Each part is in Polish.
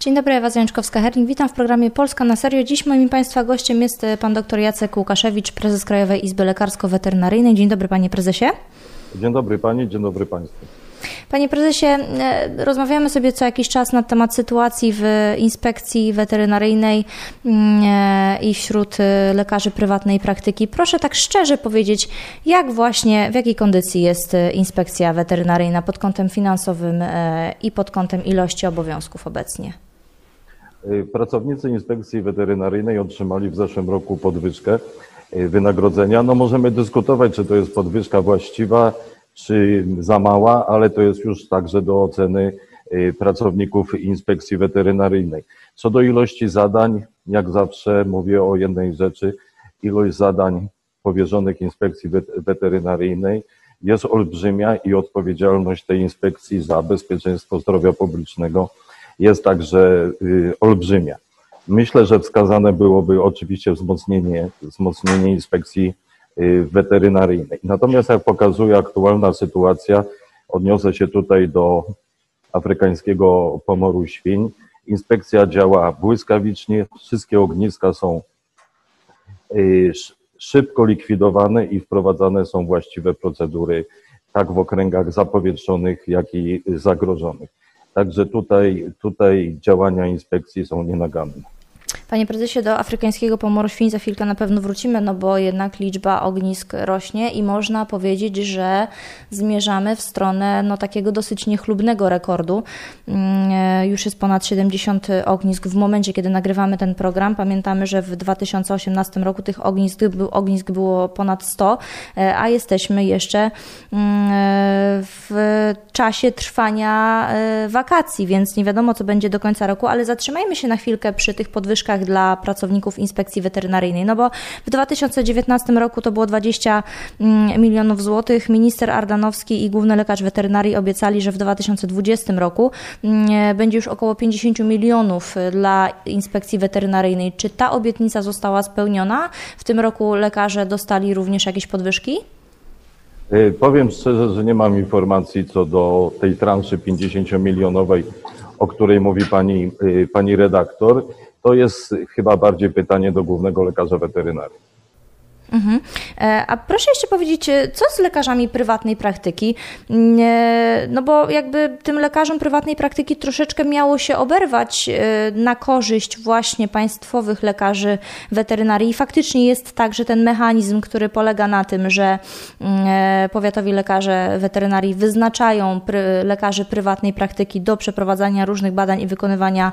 Dzień dobry, Ewa Zajączkowska-Herling. Witam w programie Polska na serio. Dziś moim Państwa gościem jest e, pan dr Jacek Łukaszewicz, prezes Krajowej Izby Lekarsko-Weterynaryjnej. Dzień dobry, panie prezesie. Dzień dobry pani, dzień dobry państwu. Panie prezesie, e, rozmawiamy sobie co jakiś czas na temat sytuacji w inspekcji weterynaryjnej mm, e, i wśród lekarzy prywatnej praktyki. Proszę tak szczerze powiedzieć, jak właśnie, w jakiej kondycji jest inspekcja weterynaryjna pod kątem finansowym i pod kątem ilości obowiązków obecnie? Y, pracownicy Inspekcji Weterynaryjnej otrzymali w zeszłym roku podwyżkę y, wynagrodzenia. No możemy dyskutować, czy to jest podwyżka właściwa, czy za mała, ale to jest już także do oceny y, pracowników Inspekcji Weterynaryjnej. Co do ilości zadań, jak zawsze mówię o jednej rzeczy, ilość zadań powierzonych Inspekcji Weterynaryjnej jest olbrzymia i odpowiedzialność tej inspekcji za bezpieczeństwo zdrowia publicznego jest także y, olbrzymia. Myślę, że wskazane byłoby oczywiście wzmocnienie, wzmocnienie inspekcji y, weterynaryjnej. Natomiast jak pokazuje aktualna sytuacja, odniosę się tutaj do afrykańskiego pomoru świń. Inspekcja działa błyskawicznie, wszystkie ogniska są y, szybko likwidowane i wprowadzane są właściwe procedury, tak w okręgach zapowietrzonych, jak i zagrożonych. Także tutaj, tutaj działania inspekcji są nienaganne. Panie prezesie, do afrykańskiego pomoru świń za chwilkę na pewno wrócimy, no bo jednak liczba ognisk rośnie i można powiedzieć, że zmierzamy w stronę no, takiego dosyć niechlubnego rekordu. Mm, e, już jest ponad 70 ognisk w momencie, kiedy nagrywamy ten program. Pamiętamy, że w 2018 roku tych ognisk, ognisk było ponad 100, e, a jesteśmy jeszcze mm, e, w czasie trwania wakacji, więc nie wiadomo, co będzie do końca roku, ale zatrzymajmy się na chwilkę przy tych podwyżkach dla pracowników inspekcji weterynaryjnej. No bo w 2019 roku to było 20 mm, milionów złotych. Minister Ardanowski i główny lekarz weterynarii obiecali, że w 2020 roku mm, będzie już około 50 milionów dla inspekcji weterynaryjnej. Czy ta obietnica została spełniona? W tym roku lekarze dostali również jakieś podwyżki? Y, powiem szczerze, że nie mam informacji co do tej transzy 50-milionowej, o której mówi pani, pani redaktor. To jest chyba bardziej pytanie do głównego lekarza weterynarii. Mhm. E, a proszę jeszcze powiedzieć, e, co z lekarzami prywatnej praktyki? Mm, e, no bo jakby tym lekarzom prywatnej praktyki troszeczkę miało się oberwać na korzyść właśnie państwowych lekarzy weterynarii. I faktycznie jest tak, że ten mechanizm, który polega na tym, że mm, powiatowi lekarze weterynarii wyznaczają lekarzy prywatnej praktyki do przeprowadzania różnych badań i wykonywania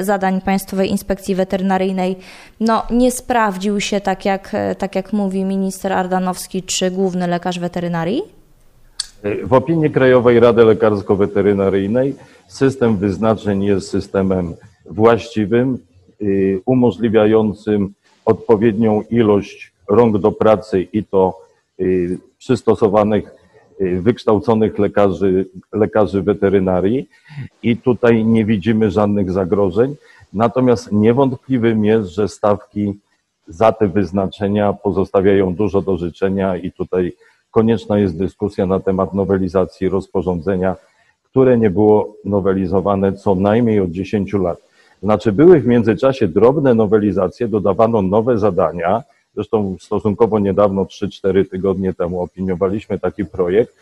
zadań Państwowej Inspekcji Weterynaryjnej, no nie sprawdził się tak jak, tak jak jak mówi minister Ardanowski, czy główny lekarz weterynarii? W opinii Krajowej Rady Lekarsko-Weterynaryjnej system wyznaczeń jest systemem właściwym, y, umożliwiającym odpowiednią ilość rąk do pracy i to y, przystosowanych, y, wykształconych lekarzy, lekarzy weterynarii i tutaj nie widzimy żadnych zagrożeń. Natomiast niewątpliwym jest, że stawki za te wyznaczenia pozostawiają dużo do życzenia i tutaj konieczna jest dyskusja na temat nowelizacji rozporządzenia, które nie było nowelizowane co najmniej od 10 lat. Znaczy były w międzyczasie drobne nowelizacje, dodawano nowe zadania, zresztą stosunkowo niedawno, 3-4 tygodnie temu opiniowaliśmy taki projekt,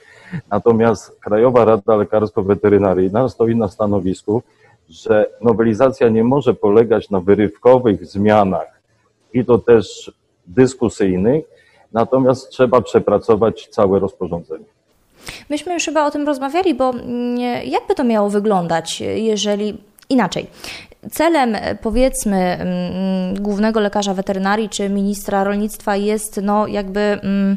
natomiast Krajowa Rada Lekarsko-Weterynaryjna stoi na stanowisku, że nowelizacja nie może polegać na wyrywkowych zmianach i to też dyskusyjnych, natomiast trzeba przepracować całe rozporządzenie. Myśmy już chyba o tym rozmawiali, bo mm, jakby to miało wyglądać, jeżeli inaczej. Celem, powiedzmy, mm, głównego lekarza weterynarii czy ministra rolnictwa jest, no, jakby mm,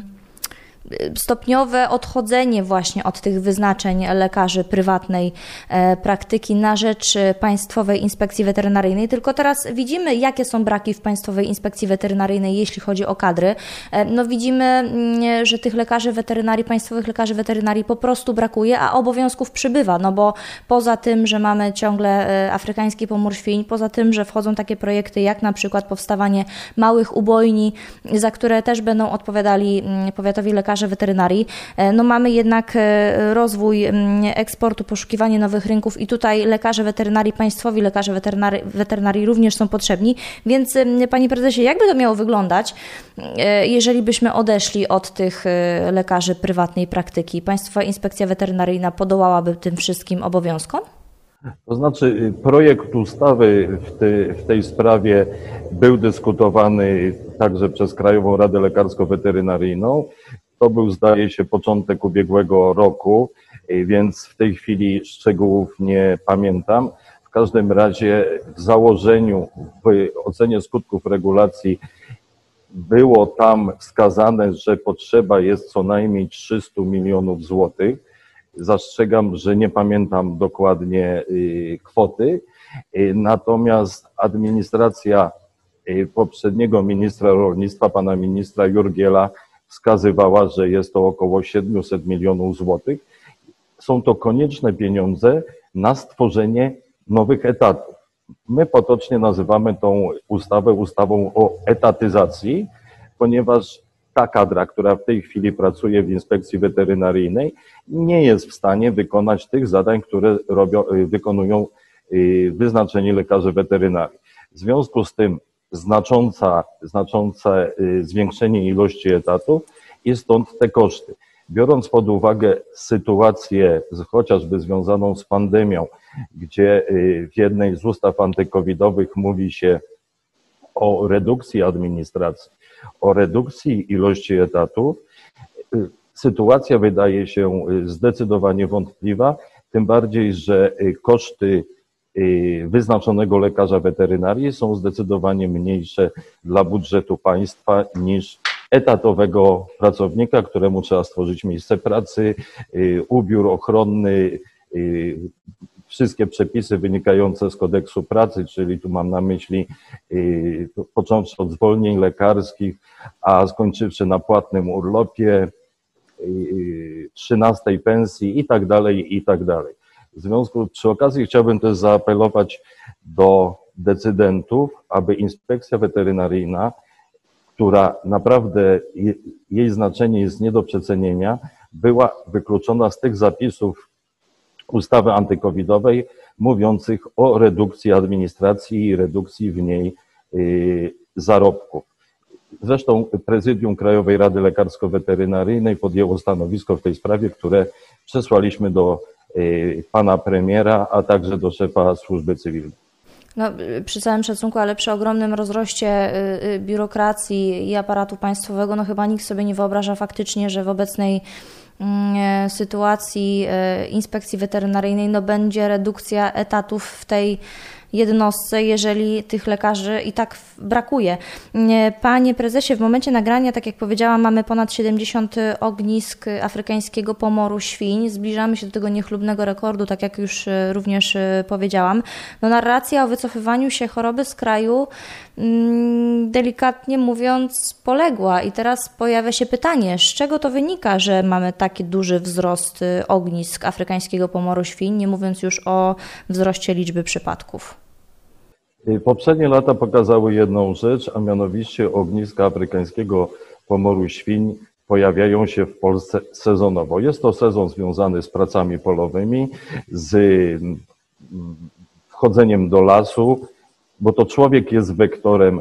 stopniowe odchodzenie właśnie od tych wyznaczeń lekarzy prywatnej e, praktyki na rzecz Państwowej Inspekcji Weterynaryjnej, tylko teraz widzimy, jakie są braki w Państwowej Inspekcji Weterynaryjnej, jeśli chodzi o kadry. E, no widzimy, mm, że tych lekarzy weterynarii, państwowych lekarzy weterynarii po prostu brakuje, a obowiązków przybywa, no bo poza tym, że mamy ciągle e, afrykański pomór świń, poza tym, że wchodzą takie projekty jak na przykład powstawanie małych ubojni, za które też będą odpowiadali mm, powiatowi lekarze lekarze weterynarii. No mamy jednak rozwój eksportu, poszukiwanie nowych rynków i tutaj lekarze weterynarii, państwowi lekarze weterynarii, weterynarii również są potrzebni. Więc Panie Prezesie, jakby to miało wyglądać, jeżeli byśmy odeszli od tych lekarzy prywatnej praktyki? Państwowa Inspekcja Weterynaryjna podołałaby tym wszystkim obowiązkom? To znaczy, projekt ustawy w, ty, w, tej sprawie był dyskutowany także przez Krajową Radę Lekarsko-Weterynaryjną. To był, zdaje się, początek ubiegłego roku, y, więc w tej chwili szczegółów nie pamiętam. W każdym razie w założeniu, w ocenie skutków regulacji było tam wskazane, że potrzeba jest co najmniej 300 milionów złotych Zastrzegam, że nie pamiętam dokładnie y, kwoty, y, natomiast administracja poprzedniego ministra rolnictwa, pana ministra Jurgiela, wskazywała, że jest to około 700 milionów złotych. Są to konieczne pieniądze na stworzenie nowych etatów. My potocznie nazywamy tą ustawę ustawą o etatyzacji, ponieważ ta kadra, która w tej chwili pracuje w inspekcji weterynaryjnej, nie jest w stanie wykonać tych zadań, które robią, wykonują y, wyznaczeni lekarze weterynarii. W związku z tym znacząca, znaczące y, zwiększenie ilości etatów i stąd te koszty. Biorąc pod uwagę sytuację chociażby związaną z pandemią, gdzie w jednej z ustaw antykowidowych mówi się o redukcji administracji, o redukcji ilości etatów, y, sytuacja wydaje się y, zdecydowanie wątpliwa, tym bardziej, że y, koszty wyznaczonego lekarza weterynarii są zdecydowanie mniejsze dla budżetu państwa niż etatowego pracownika, któremu trzeba stworzyć miejsce pracy, ubiór ochronny, wszystkie przepisy wynikające z kodeksu pracy, czyli tu mam na myśli y, począwszy od zwolnień lekarskich, a skończywszy na płatnym urlopie, y, trzynastej pensji i tak dalej, i tak dalej. W związku przy okazji chciałbym też zaapelować do decydentów, aby inspekcja weterynaryjna, która naprawdę jej znaczenie jest nie do przecenienia, była wykluczona z tych zapisów ustawy antykowidowej mówiących o redukcji administracji i redukcji w niej y, zarobków. Zresztą Prezydium Krajowej Rady Lekarsko-Weterynaryjnej podjęło stanowisko w tej sprawie, które przesłaliśmy do pana premiera, a także do szefa służby cywilnej. No, przy całym szacunku, ale przy ogromnym rozroście y, biurokracji i aparatu państwowego, no chyba nikt sobie nie wyobraża faktycznie, że w obecnej Mm, e, sytuacji e, inspekcji weterynaryjnej no będzie redukcja etatów w tej jednostce, jeżeli tych lekarzy i tak brakuje. Panie prezesie, w momencie nagrania, tak jak powiedziałam, mamy ponad 70 ognisk afrykańskiego pomoru świń. Zbliżamy się do tego niechlubnego rekordu, tak jak już e, również e, powiedziałam. No, narracja o wycofywaniu się choroby z kraju, mm, delikatnie mówiąc, poległa. I teraz pojawia się pytanie, z czego to wynika, że mamy taki duży wzrost e, ognisk afrykańskiego pomoru świń, nie mówiąc już o wzroście liczby przypadków? Y, poprzednie lata pokazały jedną rzecz, a mianowicie ogniska afrykańskiego pomoru świń pojawiają się w Polsce sezonowo. Jest to sezon związany z pracami polowymi, z mm, wchodzeniem do lasu, bo to człowiek jest wektorem,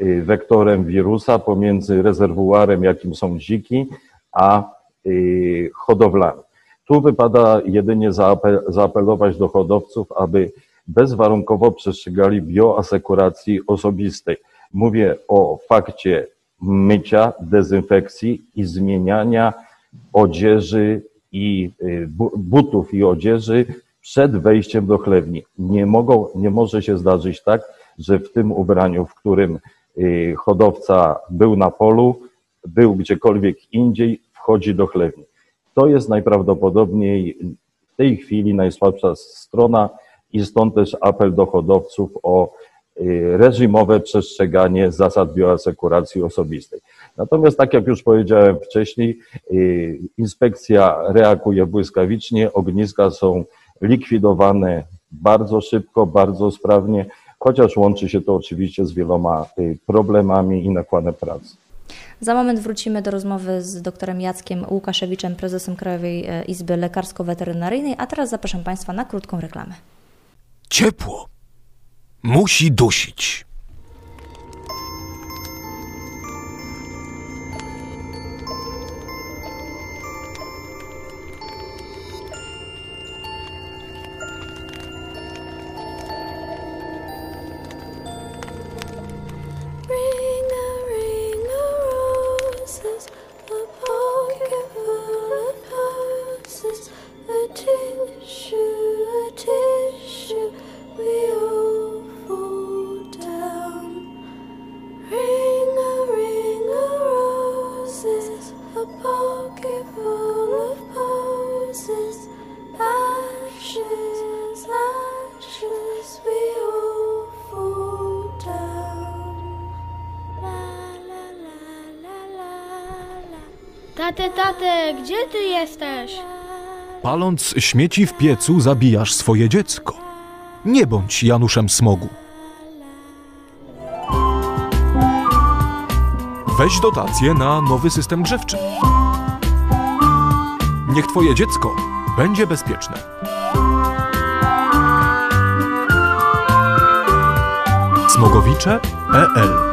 y, wektorem wirusa pomiędzy rezerwuarem, jakim są dziki, a y, hodowlami. Tu wypada jedynie zaapelować do hodowców, aby bezwarunkowo przestrzegali bioasekuracji osobistej. Mówię o fakcie mycia, dezynfekcji i zmieniania odzieży i y, butów i odzieży przed wejściem do chlewni. Nie, mogą, nie może się zdarzyć tak, że w tym ubraniu, w którym y, hodowca był na polu, był gdziekolwiek indziej, wchodzi do chlewni. To jest najprawdopodobniej w tej chwili najsłabsza strona i stąd też apel do hodowców o y, reżimowe przestrzeganie zasad bioasekuracji osobistej. Natomiast, tak jak już powiedziałem wcześniej, y, inspekcja reaguje błyskawicznie, ogniska są likwidowane bardzo szybko, bardzo sprawnie, chociaż łączy się to oczywiście z wieloma y, problemami i nakładem pracy. Za moment wrócimy do rozmowy z doktorem Jackiem Łukaszewiczem, prezesem Krajowej e, Izby Lekarsko-Weterynaryjnej, a teraz zapraszam Państwa na krótką reklamę. Ciepło musi dusić. Gdzie ty jesteś? Paląc śmieci w piecu, zabijasz swoje dziecko. Nie bądź Januszem Smogu. Weź dotację na nowy system grzewczy. Niech twoje dziecko będzie bezpieczne. Smogowicze.pl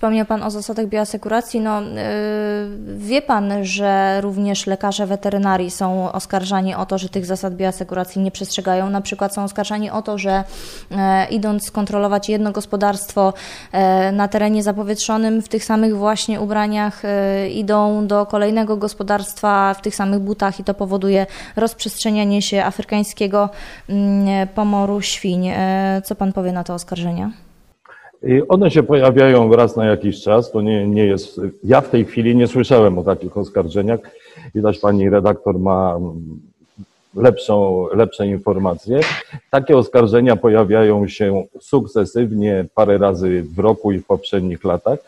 Wspomniał Pan o zasadach bioasekuracji. No, yy, wie Pan, że również lekarze weterynarii są oskarżani o to, że tych zasad bioasekuracji nie przestrzegają. Na przykład są oskarżani o to, że e, idąc skontrolować jedno gospodarstwo e, na terenie zapowietrzonym w tych samych właśnie ubraniach e, idą do kolejnego gospodarstwa w tych samych butach i to powoduje rozprzestrzenianie się afrykańskiego mm, pomoru świń. Co Pan powie na te oskarżenia? One się pojawiają raz na jakiś czas, to nie, nie jest, ja w tej chwili nie słyszałem o takich oskarżeniach. Widać pani redaktor ma lepszą, lepsze informacje. Takie oskarżenia pojawiają się sukcesywnie parę razy w roku i w poprzednich latach,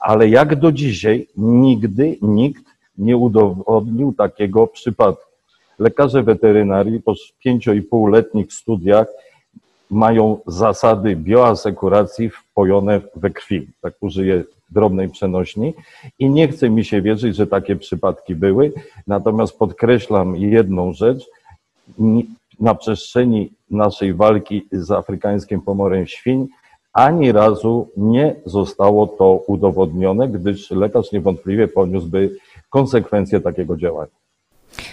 ale jak do dzisiaj nigdy nikt nie udowodnił takiego przypadku. Lekarze weterynarii po pięcio i półletnich studiach mają zasady bioasekuracji wpojone we krwi. Tak użyję drobnej przenośni i nie chce mi się wierzyć, że takie przypadki były. Natomiast podkreślam jedną rzecz. Na przestrzeni naszej walki z afrykańskim pomorem świń ani razu nie zostało to udowodnione, gdyż lekarz niewątpliwie poniósłby konsekwencje takiego działania.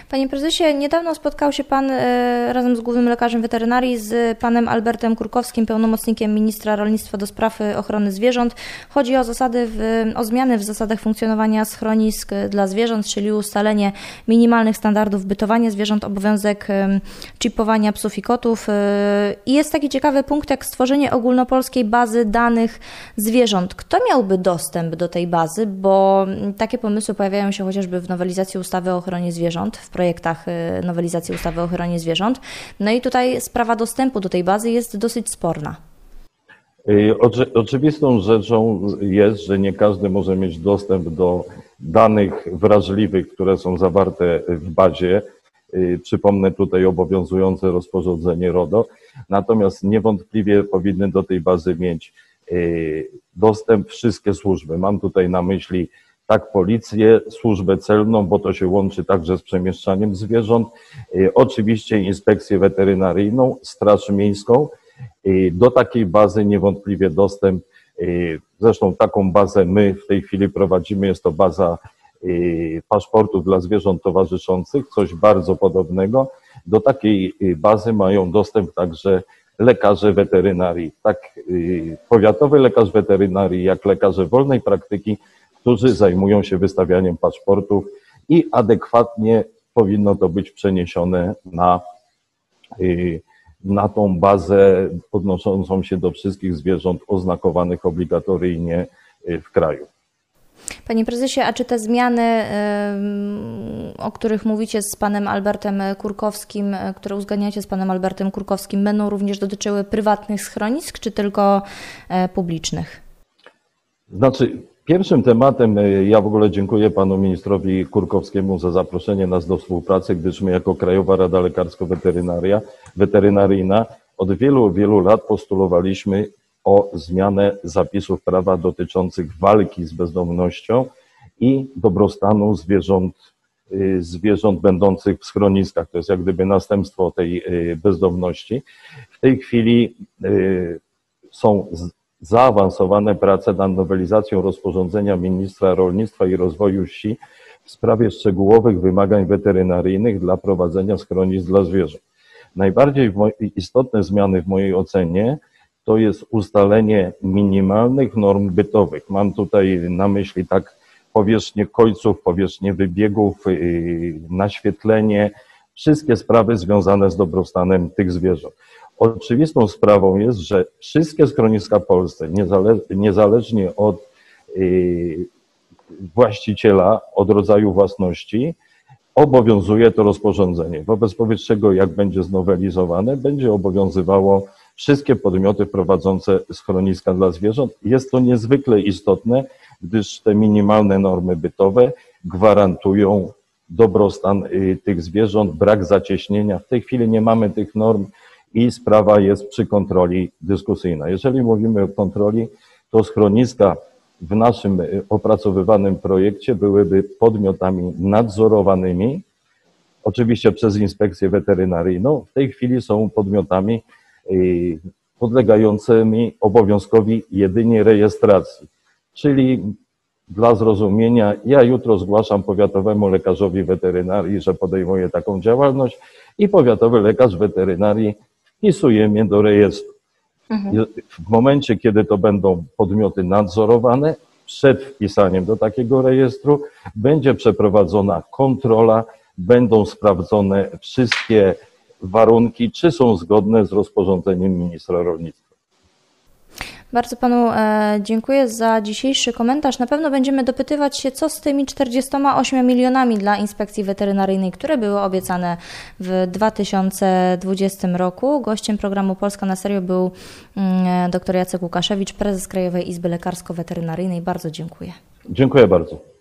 Panie prezesie, niedawno spotkał się pan e, razem z głównym lekarzem weterynarii z panem Albertem Kurkowskim, pełnomocnikiem ministra rolnictwa do spraw e, ochrony zwierząt. Chodzi o zasady, w, o zmiany w zasadach funkcjonowania schronisk dla zwierząt, czyli ustalenie minimalnych standardów bytowania zwierząt, obowiązek chipowania psów i kotów. E, I jest taki ciekawy punkt, jak stworzenie ogólnopolskiej bazy danych zwierząt. Kto miałby dostęp do tej bazy? Bo takie pomysły pojawiają się chociażby w nowelizacji ustawy o ochronie zwierząt w projektach y, nowelizacji ustawy o ochronie zwierząt. No i tutaj sprawa dostępu do tej bazy jest dosyć sporna. Y, oczywistą rzeczą jest, że nie każdy może mieć dostęp do danych wrażliwych, które są zawarte w bazie. Y, przypomnę tutaj obowiązujące rozporządzenie RODO. Natomiast niewątpliwie powinny do tej bazy mieć dostęp wszystkie służby. Mam tutaj na myśli tak policję, służbę celną, bo to się łączy także z przemieszczaniem zwierząt, y, oczywiście inspekcję weterynaryjną, straż miejską. Y, do takiej bazy niewątpliwie dostęp, y, zresztą taką bazę my w tej chwili prowadzimy, jest to baza paszportów dla zwierząt towarzyszących, coś bardzo podobnego. Do takiej bazy mają dostęp także lekarze weterynarii. Tak powiatowy lekarz weterynarii, jak lekarze wolnej praktyki którzy zajmują się wystawianiem paszportów i adekwatnie powinno to być przeniesione na, y, na tą bazę odnoszącą się do wszystkich zwierząt oznakowanych obligatoryjnie y, w kraju. Panie prezesie, a czy te zmiany, o których mówicie z panem Albertem Kurkowskim, które uzgadniacie z panem Albertem Kurkowskim, będą również dotyczyły prywatnych schronisk, czy tylko publicznych? Znaczy, Pierwszym tematem, y, ja w ogóle dziękuję panu ministrowi Kurkowskiemu za zaproszenie nas do współpracy, gdyż my jako Krajowa Rada Lekarsko-Weterynaria, weterynaryjna od wielu, wielu lat postulowaliśmy o zmianę zapisów prawa dotyczących walki z bezdomnością i dobrostanu zwierząt, y, zwierząt będących w schroniskach. To jest jak gdyby następstwo tej y, bezdomności. W tej chwili są zaawansowane prace nad nowelizacją rozporządzenia ministra rolnictwa i rozwoju wsi w sprawie szczegółowych wymagań weterynaryjnych dla prowadzenia schronisk dla zwierząt. Najbardziej istotne zmiany w mojej ocenie to jest ustalenie minimalnych norm bytowych. Mam tutaj na myśli tak powierzchnię końców, powierzchnię wybiegów, yy, naświetlenie, wszystkie sprawy związane z dobrostanem tych zwierząt. Oczywistą sprawą jest, że wszystkie schroniska w Polsce, niezale, niezależnie od yy, właściciela, od rodzaju własności, obowiązuje to rozporządzenie. Wobec powyższego, jak będzie znowelizowane, będzie obowiązywało wszystkie podmioty prowadzące schroniska dla zwierząt. Jest to niezwykle istotne, gdyż te minimalne normy bytowe gwarantują dobrostan y, tych zwierząt, brak zacieśnienia. W tej chwili nie mamy tych norm i sprawa jest przy kontroli dyskusyjna. Jeżeli mówimy o kontroli, to schroniska w naszym y, opracowywanym projekcie byłyby podmiotami nadzorowanymi, oczywiście przez inspekcję weterynaryjną. W tej chwili są podmiotami y, podlegającymi obowiązkowi jedynie rejestracji. Czyli dla zrozumienia, ja jutro zgłaszam powiatowemu lekarzowi weterynarii, że podejmuję taką działalność i powiatowy lekarz weterynarii wpisuje mnie do rejestru. Mhm. W momencie, kiedy to będą podmioty nadzorowane, przed wpisaniem do takiego rejestru będzie przeprowadzona kontrola, będą sprawdzone wszystkie warunki, czy są zgodne z rozporządzeniem ministra rolnictwa. Bardzo Panu e, dziękuję za dzisiejszy komentarz. Na pewno będziemy dopytywać się, co z tymi 48 milionami dla inspekcji weterynaryjnej, które były obiecane w 2020 roku. Gościem programu Polska na serio był mm, dr Jacek Łukaszewicz, prezes Krajowej Izby Lekarsko-Weterynaryjnej. Bardzo dziękuję. Dziękuję bardzo.